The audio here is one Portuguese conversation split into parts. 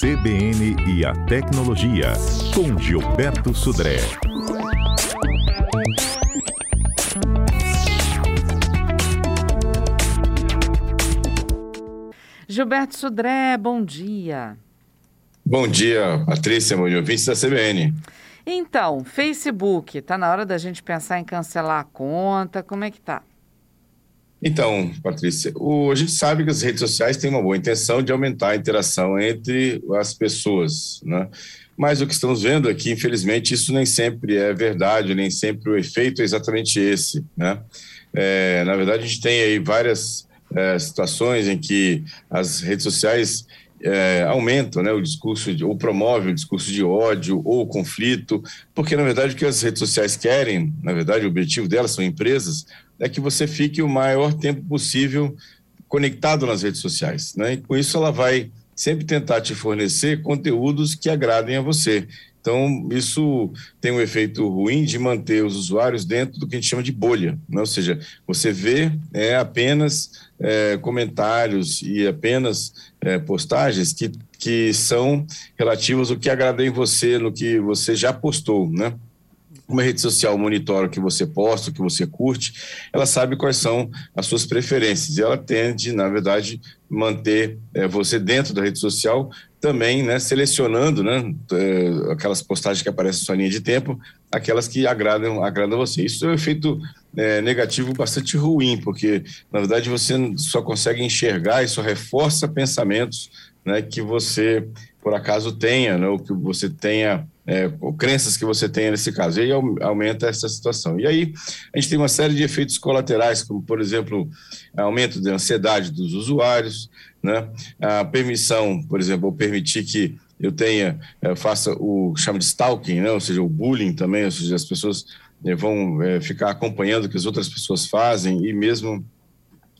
CBN e a Tecnologia, com Gilberto Sudré. Gilberto Sudré, bom dia. Bom dia, Patrícia, bom dia, ouvintes da CBN. Então, Facebook, tá na hora da gente pensar em cancelar a conta, como é que tá? Então, Patrícia, o, a gente sabe que as redes sociais têm uma boa intenção de aumentar a interação entre as pessoas, né? Mas o que estamos vendo aqui, infelizmente, isso nem sempre é verdade, nem sempre o efeito é exatamente esse, né? É, na verdade, a gente tem aí várias é, situações em que as redes sociais é, aumentam né, o discurso, de, ou promove o discurso de ódio ou conflito, porque, na verdade, o que as redes sociais querem, na verdade, o objetivo delas são empresas, é que você fique o maior tempo possível conectado nas redes sociais. Né? E com isso ela vai sempre tentar te fornecer conteúdos que agradem a você. Então, isso tem um efeito ruim de manter os usuários dentro do que a gente chama de bolha. Né? Ou seja, você vê é, apenas é, comentários e apenas é, postagens que, que são relativas ao que agrada em você, no que você já postou, né? Uma rede social monitora o que você posta, o que você curte, ela sabe quais são as suas preferências e ela tende, na verdade, manter é, você dentro da rede social também, né, selecionando, né, é, aquelas postagens que aparecem na sua linha de tempo, aquelas que agradam, agradam você. Isso é um efeito é, negativo bastante ruim, porque, na verdade, você só consegue enxergar e só reforça pensamentos né, que você, por acaso, tenha, né, ou que você tenha é, crenças que você tenha nesse caso. E aí aumenta essa situação. E aí a gente tem uma série de efeitos colaterais, como, por exemplo, aumento da ansiedade dos usuários, né? a permissão, por exemplo, permitir que eu tenha, eu é, faça o chama de stalking, né? ou seja, o bullying também, ou seja, as pessoas é, vão é, ficar acompanhando o que as outras pessoas fazem e mesmo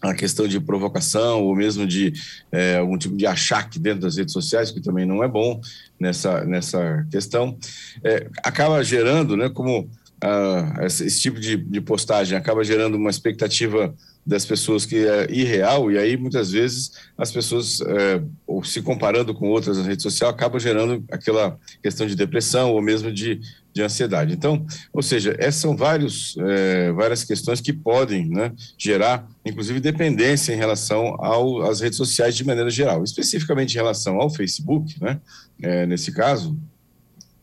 a questão de provocação ou mesmo de é, algum tipo de achaque dentro das redes sociais, que também não é bom nessa, nessa questão, é, acaba gerando, né, como ah, esse, tipo de, de postagem acaba gerando uma expectativa das pessoas que é irreal, e aí muitas vezes as pessoas, é, ou se comparando com outras na rede social, acaba gerando aquela questão de depressão ou mesmo de, de ansiedade. Então, ou seja, essas são vários, é, várias questões que podem né, gerar, inclusive, dependência em relação às redes sociais de maneira geral. Especificamente em relação ao Facebook, né, é, nesse caso,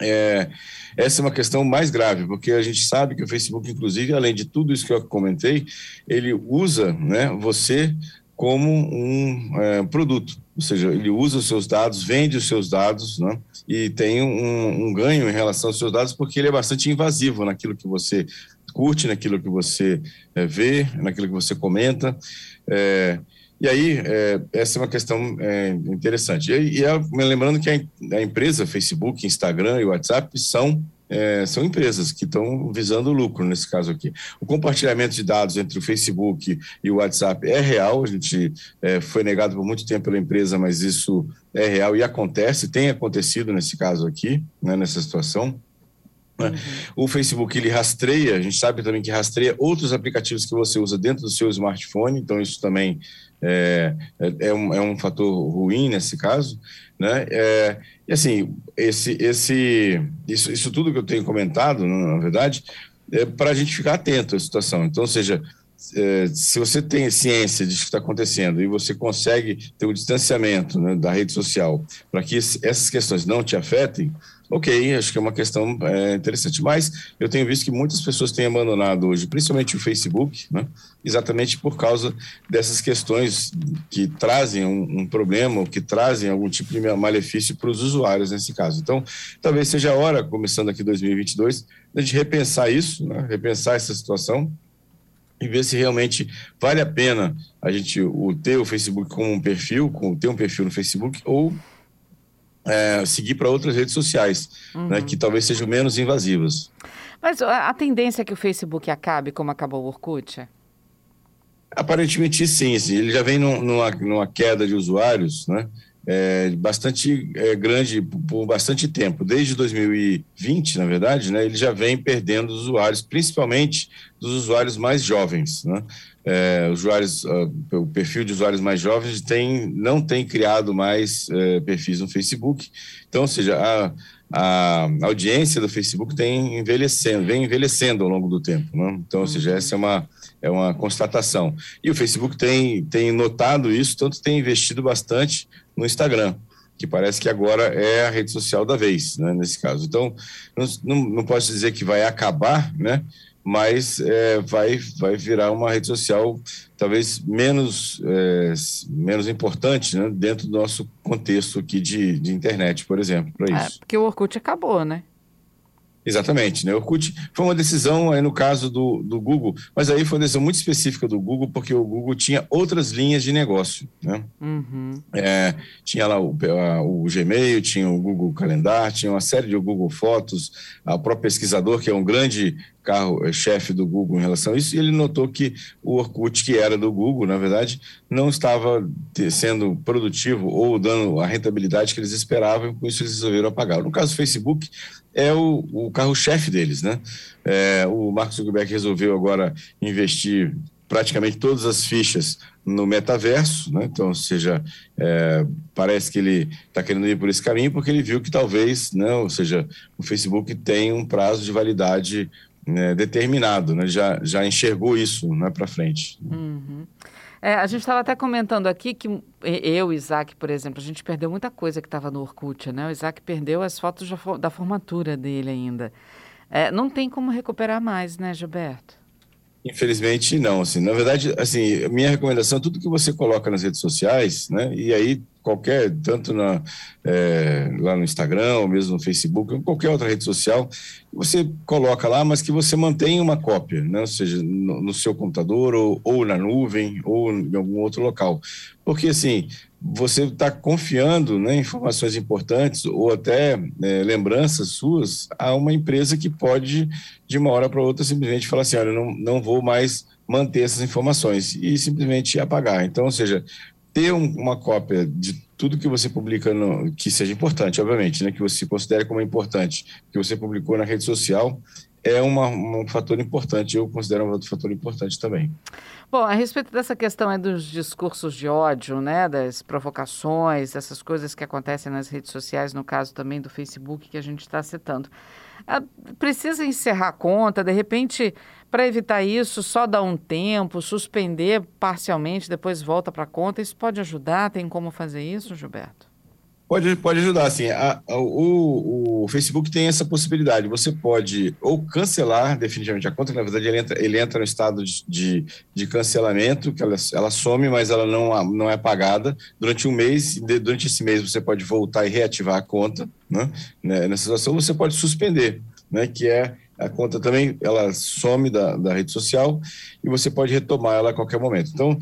é, essa é uma questão mais grave, porque a gente sabe que o Facebook, inclusive, além de tudo isso que eu comentei, ele usa né, você como um é, produto, ou seja, ele usa os seus dados, vende os seus dados, né, e tem um, um ganho em relação aos seus dados, porque ele é bastante invasivo naquilo que você curte, naquilo que você é, vê, naquilo que você comenta. É, e aí, é, essa é uma questão é, interessante. E, e é, lembrando que a, a, empresa, Facebook, Instagram e WhatsApp são, é, são empresas que estão visando lucro nesse caso aqui. O compartilhamento de dados entre o Facebook e o WhatsApp é real, a gente é, foi negado por muito tempo pela empresa, mas isso é real e acontece, tem acontecido nesse caso aqui, né, nessa situação. Né? Uhum. O Facebook ele rastreia, a gente sabe também que rastreia outros aplicativos que você usa dentro do seu smartphone, então isso também é, é, é, um, é um fator ruim nesse caso, né? É, e assim, esse, esse, isso, isso tudo que eu tenho comentado, na verdade, é para a gente ficar atento à situação. Então, seja, é, se você tem ciência disso que está acontecendo e você consegue ter um distanciamento né, da rede social para que essas questões não te afetem, Ok, acho que é uma questão é, interessante. Mas eu tenho visto que muitas pessoas têm abandonado hoje, principalmente o Facebook, né? exatamente por causa dessas questões que trazem um, um problema, ou que trazem algum tipo de malefício para os usuários nesse caso. Então, talvez seja a hora, começando aqui 2022, de repensar isso, né? repensar essa situação e ver se realmente vale a pena a gente o ter o Facebook como um perfil, ter um perfil no Facebook ou é, seguir para outras redes sociais, né, uhum. né, que talvez sejam menos invasivas. Mas a tendência é que o Facebook acabe como acabou o Orkut? Aparentemente sim, sim. ele já vem numa, numa queda de usuários, né? é, bastante é, grande por bastante tempo. Desde 2020, na verdade, né, ele já vem perdendo usuários, principalmente dos usuários mais jovens. Né? É, usuários, uh, o perfil de usuários mais jovens tem, não tem criado mais é, perfis no Facebook. Então, ou seja, a, a audiência do Facebook tem envelhecendo, vem envelhecendo ao longo do tempo. Né? Então, ou seja, essa é uma, é uma constatação. E o Facebook tem, tem notado isso, tanto tem investido bastante no Instagram, que parece que agora é a rede social da vez, né, nesse caso. Então, não, não posso dizer que vai acabar, né, mas é, vai, vai virar uma rede social talvez menos, é, menos importante né, dentro do nosso contexto aqui de, de internet, por exemplo, para é, isso. porque o Orkut acabou, né? Exatamente, né? O Orkut foi uma decisão aí no caso do, do Google, mas aí foi uma decisão muito específica do Google, porque o Google tinha outras linhas de negócio, né? Uhum. É, tinha lá o, a, o, Gmail, tinha o Google Calendar, tinha uma série de Google Fotos, o próprio pesquisador, que é um grande carro-chefe é, do Google em relação a isso, e ele notou que o Orkut, que era do Google, na verdade, não estava sendo produtivo ou dando a rentabilidade que eles esperavam, e com isso eles resolveram apagar. No caso do Facebook, é o, o carro-chefe deles, né? É, o Mark Zuckerberg resolveu agora investir praticamente todas as fichas no metaverso, né? então, ou seja, é, parece que ele está querendo ir por esse caminho porque ele viu que talvez, né? ou seja, o Facebook tem um prazo de validade né, determinado, né? já, já enxergou isso né, para frente. Uhum. É, a gente estava até comentando aqui que eu, Isaac, por exemplo, a gente perdeu muita coisa que estava no Orkut, né? O Isaac perdeu as fotos da formatura dele ainda. É, não tem como recuperar mais, né, Gilberto? Infelizmente, não. Assim, na verdade, assim, minha recomendação, tudo que você coloca nas redes sociais, né, e aí qualquer, tanto na, é, lá no Instagram, ou mesmo no Facebook, ou qualquer outra rede social, você coloca lá, mas que você mantenha uma cópia, né? ou seja, no, no seu computador, ou, ou, na nuvem, ou em algum outro local. Porque, assim, você está confiando né, informações importantes ou até é, lembranças suas a uma empresa que pode, de uma hora para outra, simplesmente falar assim, olha, não, não vou mais manter essas informações e simplesmente apagar. Então, ou seja, ter um, uma cópia de tudo que você publica, no, que seja importante, obviamente, né, que você considere como importante, que você publicou na rede social, é uma, um fator importante, eu considero um outro fator importante também. Bom, a respeito dessa questão é dos discursos de ódio, né, das provocações, essas coisas que acontecem nas redes sociais, no caso também do Facebook que a gente está citando. Ah, precisa encerrar a conta, de repente, para evitar isso, só dar um tempo, suspender parcialmente, depois volta para a conta. Isso pode ajudar? Tem como fazer isso, Gilberto? Pode, pode ajudar, sim. A, a, o, o Facebook tem essa possibilidade. Você pode ou cancelar definitivamente a conta, que na verdade ele entra, ele entra no estado de, de, cancelamento, que ela, ela some, mas ela não, não é pagada durante um mês. Durante esse mês você pode voltar e reativar a conta. Né? né nessa situação você pode suspender, né? que é a conta também ela some da, da rede social e você pode retomar ela a qualquer momento. Então,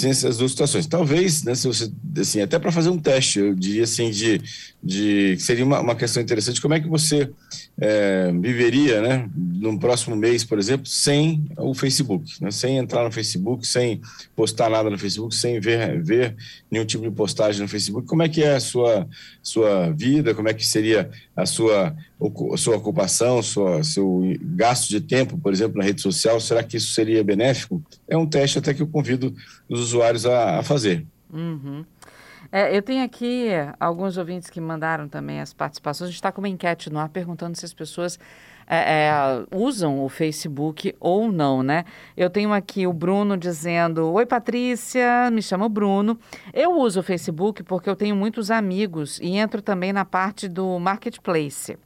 tem essas duas situações. Talvez, né, se você, assim, até para fazer um teste, eu diria assim, de, de seria uma, uma questão interessante, como é que você é, viveria, né, no próximo mês, por exemplo, sem o Facebook, né, sem entrar no Facebook, sem postar nada no Facebook, sem ver, ver nenhum tipo de postagem no Facebook, como é que é a sua, sua vida, como é que seria a sua, sua ocupação, sua, seu gasto de tempo, por exemplo, na rede social, será que isso seria benéfico? É um teste até que eu convido os usuários a, a fazer. Uhum. É, eu tenho aqui alguns ouvintes que mandaram também as participações. A gente está com uma enquete no ar perguntando se as pessoas é, é, usam o Facebook ou não, né? Eu tenho aqui o Bruno dizendo: Oi, Patrícia, me chamo Bruno. Eu uso o Facebook porque eu tenho muitos amigos e entro também na parte do marketplace.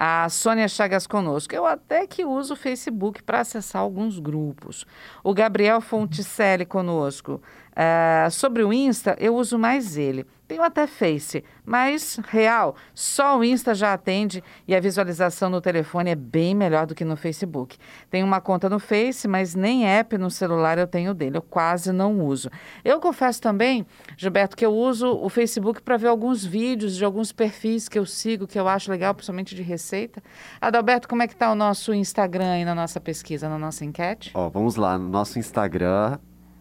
A Sônia Chagas conosco. Eu até que uso o Facebook para acessar alguns grupos. O Gabriel Fonticelli conosco. Uh, sobre o Insta, eu uso mais ele. Tenho até Face, mas real, só o Insta já atende e a visualização no telefone é bem melhor do que no Facebook. Tenho uma conta no Face, mas nem app no celular eu tenho dele, eu quase não uso. Eu confesso também, Gilberto, que eu uso o Facebook para ver alguns vídeos de alguns perfis que eu sigo, que eu acho legal, principalmente de receita. Adalberto, como é que está o nosso Instagram aí na nossa pesquisa, na nossa enquete? Ó, vamos lá, no nosso Instagram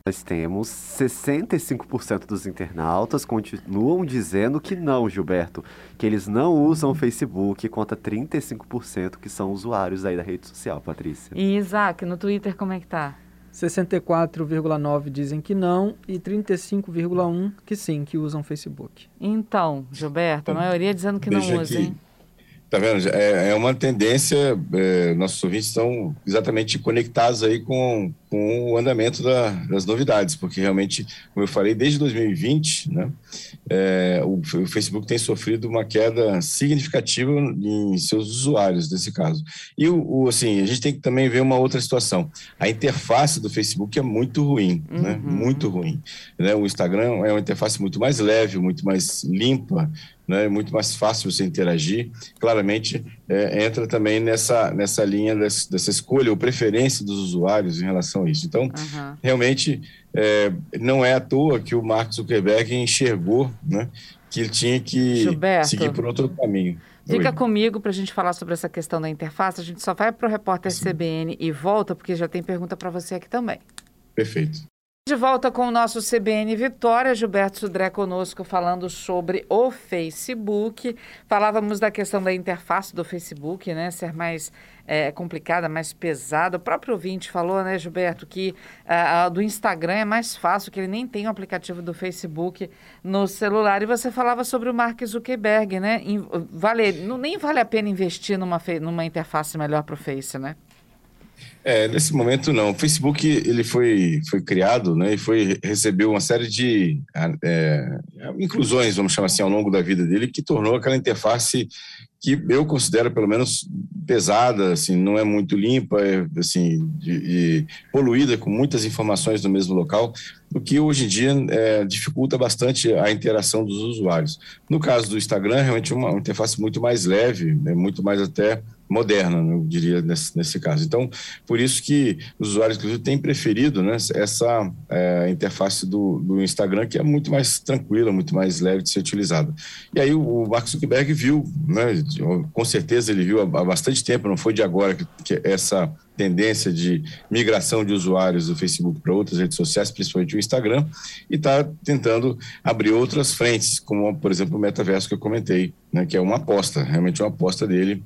Nós temos 65% dos internautas continuam dizendo que não, Gilberto, que eles não usam o Facebook, conta 35% que são usuários aí da rede social, Patrícia. E Isaac, no Twitter como é que tá? 64,9 dizem que não e 35,1 que sim, que usam Facebook. Então, Gilberto, a maioria dizendo que não usa, hein? Tá vendo? É, é uma tendência, é, nossos ouvintes estão exatamente conectados aí com, com o andamento da, das novidades, porque realmente, como eu falei, desde 2020, né, é, o, o, Facebook tem sofrido uma queda significativa em seus usuários, nesse caso. E, o, o, assim, a gente tem que também ver uma outra situação. A interface do Facebook é muito ruim, né, uhum. né, muito ruim. Né? O Instagram é uma interface muito mais leve, muito mais limpa, né, é muito mais fácil você interagir. Claramente, é, entra também nessa, nessa linha dessa, dessa, escolha ou preferência dos usuários em relação a isso. Então, uhum. realmente, é, não é à toa que o Mark Zuckerberg enxergou né, que ele tinha que Gilberto, seguir por outro caminho. Fica Oi. comigo para a gente falar sobre essa questão da interface. A gente só vai para o repórter Sim. CBN e volta, porque já tem pergunta para você aqui também. Perfeito. De volta com o nosso CBN Vitória, Gilberto Sudré conosco falando sobre o Facebook. Falávamos da questão da interface do Facebook, né? Ser mais é, complicada, mais pesada. O próprio ouvinte falou, né, Gilberto, que uh, do Instagram é mais fácil, que ele nem tem o aplicativo do Facebook no celular. E você falava sobre o Mark Zuckerberg, né? Vale, não, nem vale a pena investir numa, numa interface melhor para o Face, né? É, nesse momento não. O Facebook ele foi, foi criado né, e foi, recebeu uma série de é, inclusões, vamos chamar assim, ao longo da vida dele, que tornou aquela interface que eu considero pelo menos pesada, assim, não é muito limpa, é, assim, de, de, poluída com muitas informações no mesmo local, o que hoje em dia é, dificulta bastante a interação dos usuários. No caso do Instagram, realmente é uma, uma interface muito mais leve, né, muito mais até moderna, né, eu diria, nesse, nesse caso. Então, por isso que os usuários, inclusive, têm preferido né, essa é, interface do, do Instagram, que é muito mais tranquila, muito mais leve de ser utilizada. E aí o Mark Zuckerberg viu, né, com certeza ele viu há, bastante tempo, não foi de agora, que, que essa tendência de migração de usuários do Facebook para outras redes sociais, principalmente o Instagram, e está tentando abrir outras frentes, como, por exemplo, o metaverso que eu comentei, né, que é uma aposta, realmente uma aposta dele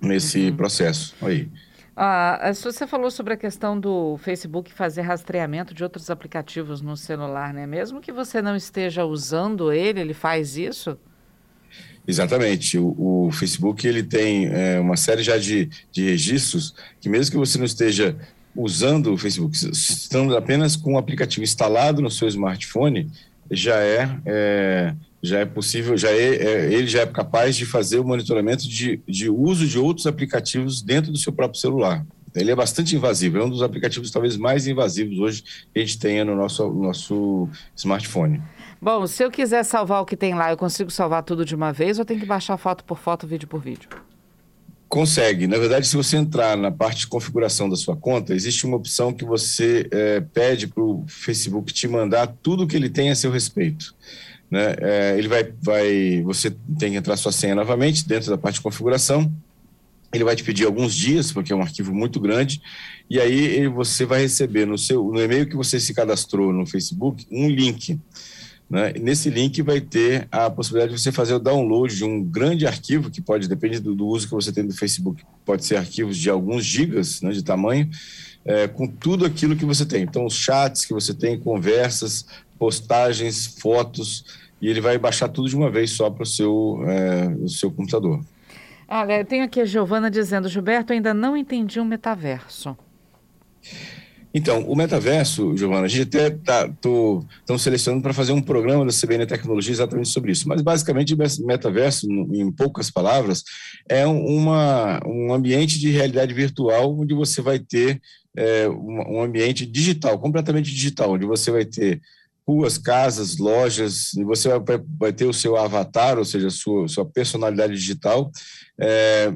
nesse uhum. processo. Aí. Ah, você falou sobre a questão do Facebook fazer rastreamento de outros aplicativos no celular, né? Mesmo que você não esteja usando ele, ele faz isso? Exatamente. O, o Facebook ele tem é, uma série já de, de registros que mesmo que você não esteja usando o Facebook, estando apenas com o aplicativo instalado no seu smartphone, já é, é já é possível, já é, é, ele já é capaz de fazer o monitoramento de, de uso de outros aplicativos dentro do seu próprio celular. Ele é bastante invasivo, é um dos aplicativos talvez mais invasivos hoje que a gente tenha no nosso, nosso smartphone. Bom, se eu quiser salvar o que tem lá, eu consigo salvar tudo de uma vez ou tem que baixar foto por foto, vídeo por vídeo? Consegue. Na verdade, se você entrar na parte de configuração da sua conta, existe uma opção que você é, pede para o Facebook te mandar tudo que ele tem a seu respeito. Né? É, ele vai, vai, você tem que entrar sua senha novamente dentro da parte de configuração. Ele vai te pedir alguns dias, porque é um arquivo muito grande, e aí você vai receber no seu no e-mail que você se cadastrou no Facebook um link. Né? Nesse link vai ter a possibilidade de você fazer o download de um grande arquivo, que pode, depender do, do uso que você tem do Facebook, pode ser arquivos de alguns gigas né, de tamanho, é, com tudo aquilo que você tem. Então, os chats que você tem, conversas, postagens, fotos, e ele vai baixar tudo de uma vez só para o seu, é, seu computador. Olha, eu tenho aqui a Giovana dizendo, Gilberto, ainda não entendi o metaverso. Então, o metaverso, Giovana, a gente até está selecionando para fazer um programa da CBN Tecnologia exatamente sobre isso. Mas, basicamente, o metaverso, em poucas palavras, é uma, um ambiente de realidade virtual onde você vai ter é, um ambiente digital, completamente digital, onde você vai ter ruas, casas, lojas, e você vai, vai ter o seu avatar, ou seja, a sua, sua personalidade digital, é,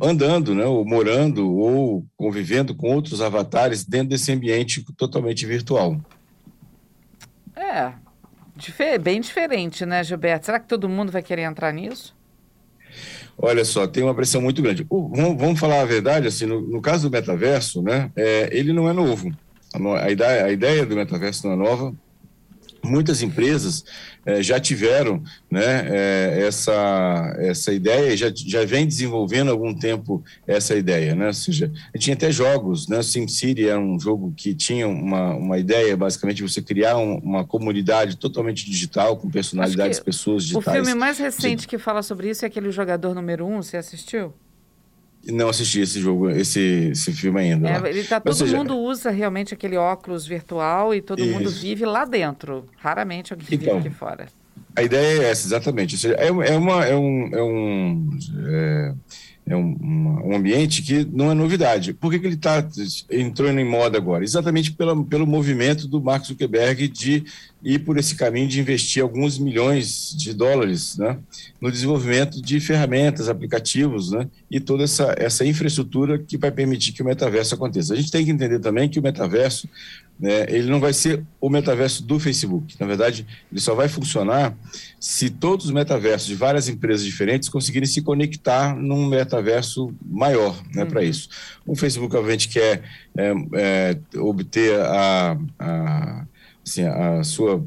andando, né, ou morando, ou convivendo com outros avatares dentro desse ambiente totalmente virtual. É, bem diferente, né, Gilberto? Será que todo mundo vai querer entrar nisso? Olha só, tem uma pressão muito grande. vamos, vamos, falar a verdade, assim, no, no caso do metaverso, né, é, ele não é novo A ideia, a ideia do metaverso não é nova, muitas empresas eh, já tiveram né, eh, essa, essa ideia, já, já vem desenvolvendo há algum tempo essa ideia. Né? Ou seja, tinha até jogos, né? SimCity era um jogo que tinha uma, uma ideia, basicamente, de você criar um, uma comunidade totalmente digital, com personalidades, pessoas digitais. O filme mais recente que fala sobre isso é aquele Jogador Número Um, você assistiu? Não assisti esse jogo, esse, esse filme ainda. É, ele tá, todo seja, mundo usa realmente aquele óculos virtual e todo isso. mundo vive lá dentro. Raramente alguém então, vive aqui fora. A ideia é essa, exatamente. Seja, é, é, uma, é um. É um é, é um, um, ambiente que não é novidade. Por que, que ele tá, entrou em moda agora? Exatamente pela, pelo movimento do Mark Zuckerberg de ir por esse caminho de investir alguns milhões de dólares né, no desenvolvimento de ferramentas, aplicativos né, e toda essa, essa infraestrutura que vai permitir que o metaverso aconteça. A gente tem que entender também que o metaverso né, ele não vai ser o metaverso do Facebook. Na verdade, ele só vai funcionar se todos os metaversos de várias empresas diferentes conseguirem se conectar num metaverso maior né, uhum. para isso. O Facebook, obviamente, quer é, é, obter a, a, assim, a sua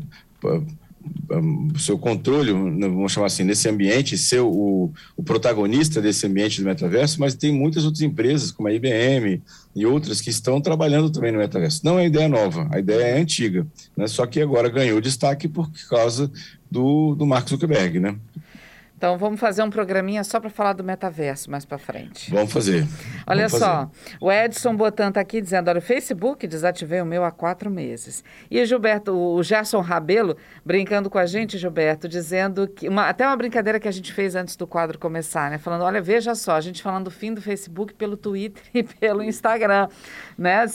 seu controle, vamos chamar assim, nesse ambiente, ser o, o, protagonista desse ambiente do metaverso, mas tem muitas outras empresas, como a IBM e outras, que estão trabalhando também no metaverso. Não é ideia nova, a ideia é antiga, né? só que agora ganhou destaque por causa do, do Mark Zuckerberg, né? Então vamos fazer um programinha só para falar do metaverso mais para frente. Vamos fazer. Olha vamos só, fazer. o Edson Botan está aqui dizendo: olha, o Facebook desativei o meu há quatro meses. E o Gilberto, o Gerson Rabelo, brincando com a gente, Gilberto, dizendo que. Uma, até uma brincadeira que a gente fez antes do quadro começar, né? Falando: olha, veja só, a gente falando do fim do Facebook pelo Twitter e pelo Instagram, né?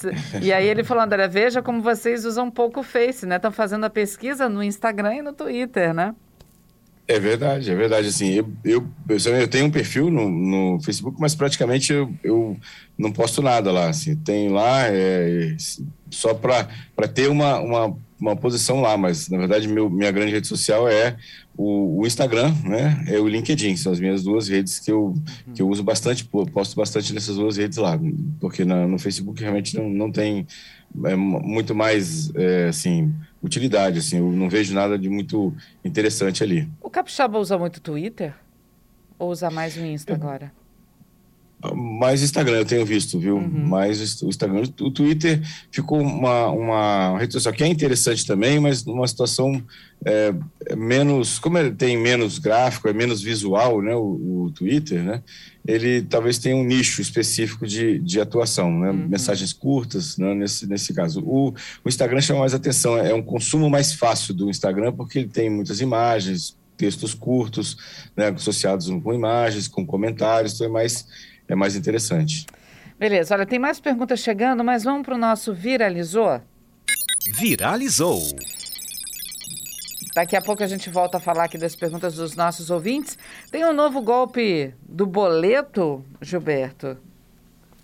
E aí ele falando: olha, veja como vocês usam pouco o Face, né? Estão fazendo a pesquisa no Instagram e no Twitter, né? É verdade, é verdade. Assim, eu, eu, eu tenho um perfil no, no Facebook, mas praticamente eu, eu não posto nada lá. Assim, tenho lá é, só para ter uma, uma, uma posição lá, mas na verdade meu, minha grande rede social é o, o, Instagram, né? É o LinkedIn, são as minhas duas redes que eu, uhum. que eu uso bastante, posto bastante nessas duas redes lá, porque na, no Facebook realmente não, não tem é, muito mais, é, assim utilidade, assim, eu não vejo nada de muito interessante ali. O Capixaba usa muito Twitter? Ou usa mais o Insta agora? Mais Instagram eu tenho visto, viu? Uhum. Mais o Instagram. O Twitter ficou uma, uma rede social que é interessante também, mas numa situação é, é menos. Como ele tem menos gráfico, é menos visual, né? O, o Twitter, né? Ele talvez tenha um nicho específico de, de atuação, né? Uhum. Mensagens curtas, né? nesse, nesse caso. O, o Instagram chama mais atenção, é um consumo mais fácil do Instagram, porque ele tem muitas imagens, textos curtos, né? associados com imagens, com comentários, então é mais é mais interessante. Beleza, olha, tem mais perguntas chegando, mas vamos para o nosso Viralizou? Viralizou. Daqui a pouco a gente volta a falar aqui das perguntas dos nossos ouvintes. Tem um novo golpe do boleto, Gilberto?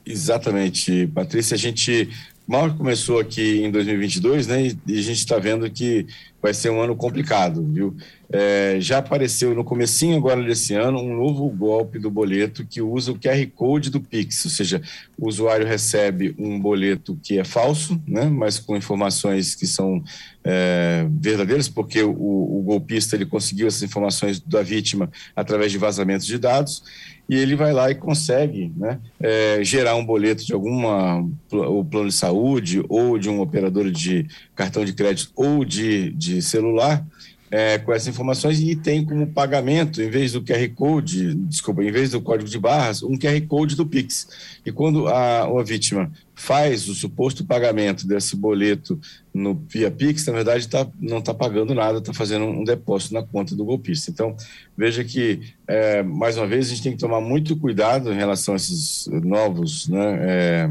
Exatamente, Patrícia. A gente mal começou aqui em 2022, né? E, a gente está vendo que vai ser um ano complicado, viu? É, já apareceu no comecinho agora desse ano um novo golpe do boleto que usa o QR Code do Pix, ou seja, o usuário recebe um boleto que é falso, né? Mas com informações que são é, verdadeiras, porque o, o golpista ele conseguiu essas informações da vítima através de vazamentos de dados e ele vai lá e consegue né, é, gerar um boleto de alguma o plano de saúde ou de um operador de cartão de crédito ou de, de celular é, com essas informações e tem como pagamento, em vez do QR Code, desculpa, em vez do código de barras, um QR Code do Pix. E quando a, a vítima faz o suposto pagamento desse boleto no via Pix, na verdade tá, não está pagando nada, está fazendo um depósito na conta do golpista. Então, veja que, é, mais uma vez, a gente tem que tomar muito cuidado em relação a esses novos né, é,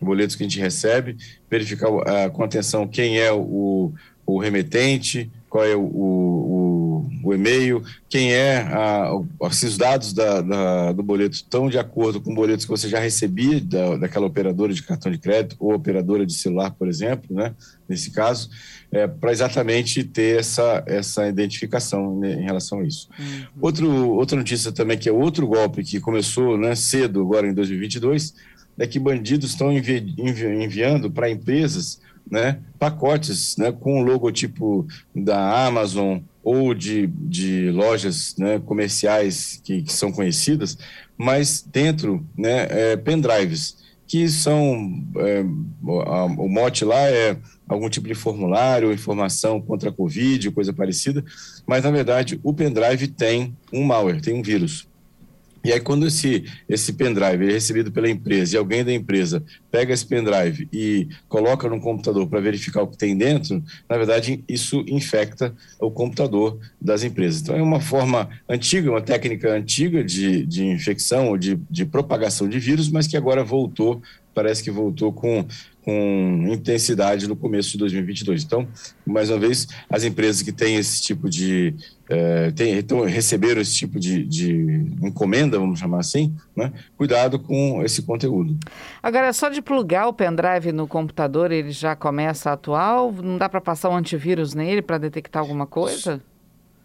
boletos que a gente recebe, verificar uh, com atenção quem é o, o remetente, qual é o, o, o e-mail, quem é, a, se os dados da, da, do boleto estão de acordo com boletos que você já recebia da, daquela operadora de cartão de crédito ou operadora de celular, por exemplo, né, nesse caso, é, para exatamente ter essa, essa identificação né, em relação a isso. Uhum. Outro, outra notícia também, que é outro golpe que começou né, cedo, agora em 2022, é que bandidos estão envi, envi, enviando para empresas né, pacotes né, com o logotipo da Amazon ou de, de lojas né, comerciais que, que, são conhecidas, mas dentro né, é, pendrives, que são. É, a, o mote lá é algum tipo de formulário, informação contra a Covid, coisa parecida, mas na verdade o pendrive tem um malware, tem um vírus. E aí, quando esse, esse pendrive é recebido pela empresa e alguém da empresa pega esse pendrive e coloca no computador para verificar o que tem dentro, na verdade, isso infecta o computador das empresas. Então, é uma forma antiga, uma técnica antiga de, de infecção ou de, de propagação de vírus, mas que agora voltou, parece que voltou com com intensidade no começo de 2022. Então, mais uma vez, as empresas que têm esse tipo de. É, tem, então, receberam esse tipo de, de, encomenda, vamos chamar assim, né? cuidado com esse conteúdo. Agora, só de plugar o pendrive no computador, ele já começa a atuar? Não dá para passar um antivírus nele para detectar alguma coisa?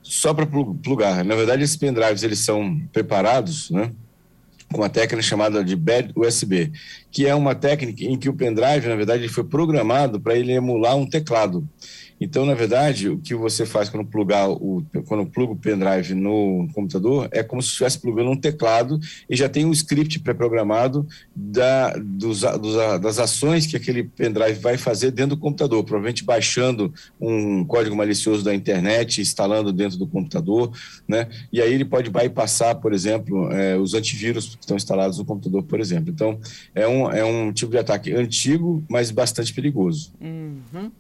Só para plugar. Na verdade, esses pendrives eles são preparados, né? com uma técnica chamada de Bad USB, que é uma técnica em que o pendrive, na verdade, ele foi programado para ele emular um teclado. Então, na verdade, o que você faz quando plugar o quando pluga o pendrive no computador é como se estivesse plugando um teclado e já tem um script pré-programado da, dos, dos, das ações que aquele pendrive vai fazer dentro do computador, provavelmente baixando um código malicioso da internet, instalando dentro do computador, né? E aí ele pode bypassar, por exemplo, é, os antivírus que estão instalados no computador, por exemplo. Então, é um, é um tipo de ataque antigo, mas bastante perigoso. Uhum.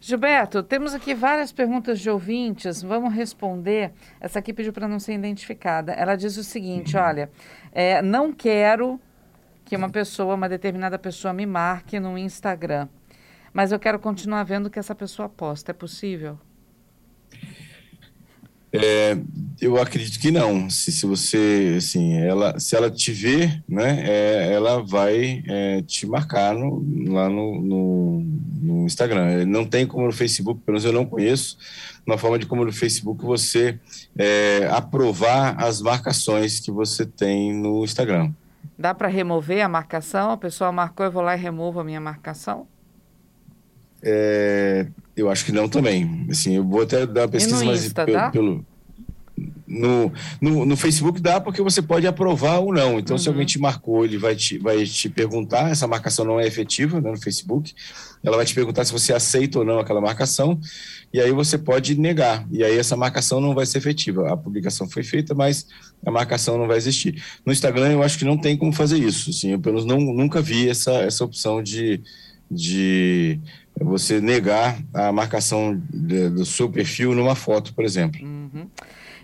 Gilberto, temos aqui várias perguntas de ouvintes. Vamos responder. Essa aqui pediu para não ser identificada. Ela diz o seguinte: olha, é, não quero que uma pessoa, uma determinada pessoa, me marque no Instagram, mas eu quero continuar vendo que essa pessoa posta. É possível? É, eu acredito que não. Se, se você, assim, ela, se ela te ver, né, é, ela vai é, te marcar no, lá no, no, no, Instagram. Não tem como no Facebook, pelo menos eu não conheço, uma forma de como no Facebook você é, aprovar as marcações que você tem no Instagram. Dá para remover a marcação? A pessoa marcou, eu vou lá e removo a minha marcação? É, eu acho que não também. Assim, eu vou até dar uma pesquisa mais pelo, pelo, no, no, no, Facebook dá porque você pode aprovar ou não. Então, uhum. se alguém te marcou, ele vai te, vai te perguntar. Essa marcação não é efetiva né, no Facebook. Ela vai te perguntar se você aceita ou não aquela marcação. E aí você pode negar. E aí essa marcação não vai ser efetiva. A publicação foi feita, mas a marcação não vai existir. No Instagram, eu acho que não tem como fazer isso. Assim, eu, pelo menos, não, nunca vi essa, essa opção de. de você negar a marcação de, do seu perfil numa foto, por exemplo. Uhum.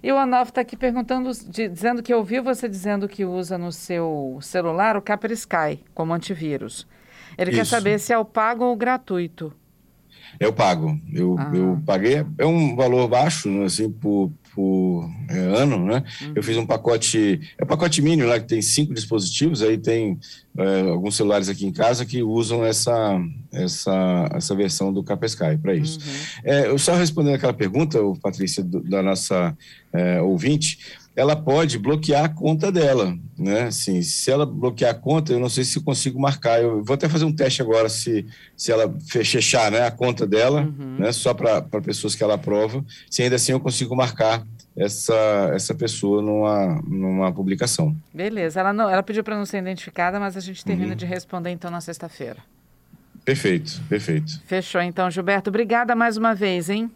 E o Anov está aqui perguntando, de, dizendo que ouviu você dizendo que usa no seu celular o Sky como antivírus. Ele Isso. quer saber se é o pago ou gratuito. É o pago. Eu, ah. eu paguei, é um valor baixo, assim, por, por é, ano, né? Uhum. Eu fiz um pacote, é um pacote mínimo lá que tem cinco dispositivos, aí tem é, alguns celulares aqui em casa que usam essa, essa, essa versão do Capesky para isso. Uhum. É, eu só respondendo aquela pergunta, Patrícia, do, da nossa é, ouvinte, ela pode bloquear a conta dela, né? Assim, se ela bloquear a conta, eu não sei se consigo marcar. Eu vou até fazer um teste agora se, se ela fechar né, a conta dela, uhum. né? Só para pessoas que ela aprova. Se ainda assim eu consigo marcar essa, essa pessoa numa, numa publicação. Beleza. Ela, não, ela pediu para não ser identificada, mas a gente termina uhum. de responder então na sexta-feira. Perfeito, perfeito. Fechou então, Gilberto. Obrigada mais uma vez, hein?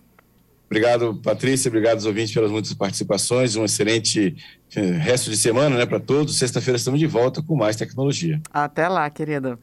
Obrigado, Patrícia. Obrigado aos ouvintes pelas muitas participações. Um excelente eh, resto de semana né, para todos. Sexta-feira estamos de volta com mais tecnologia. Até lá, querida.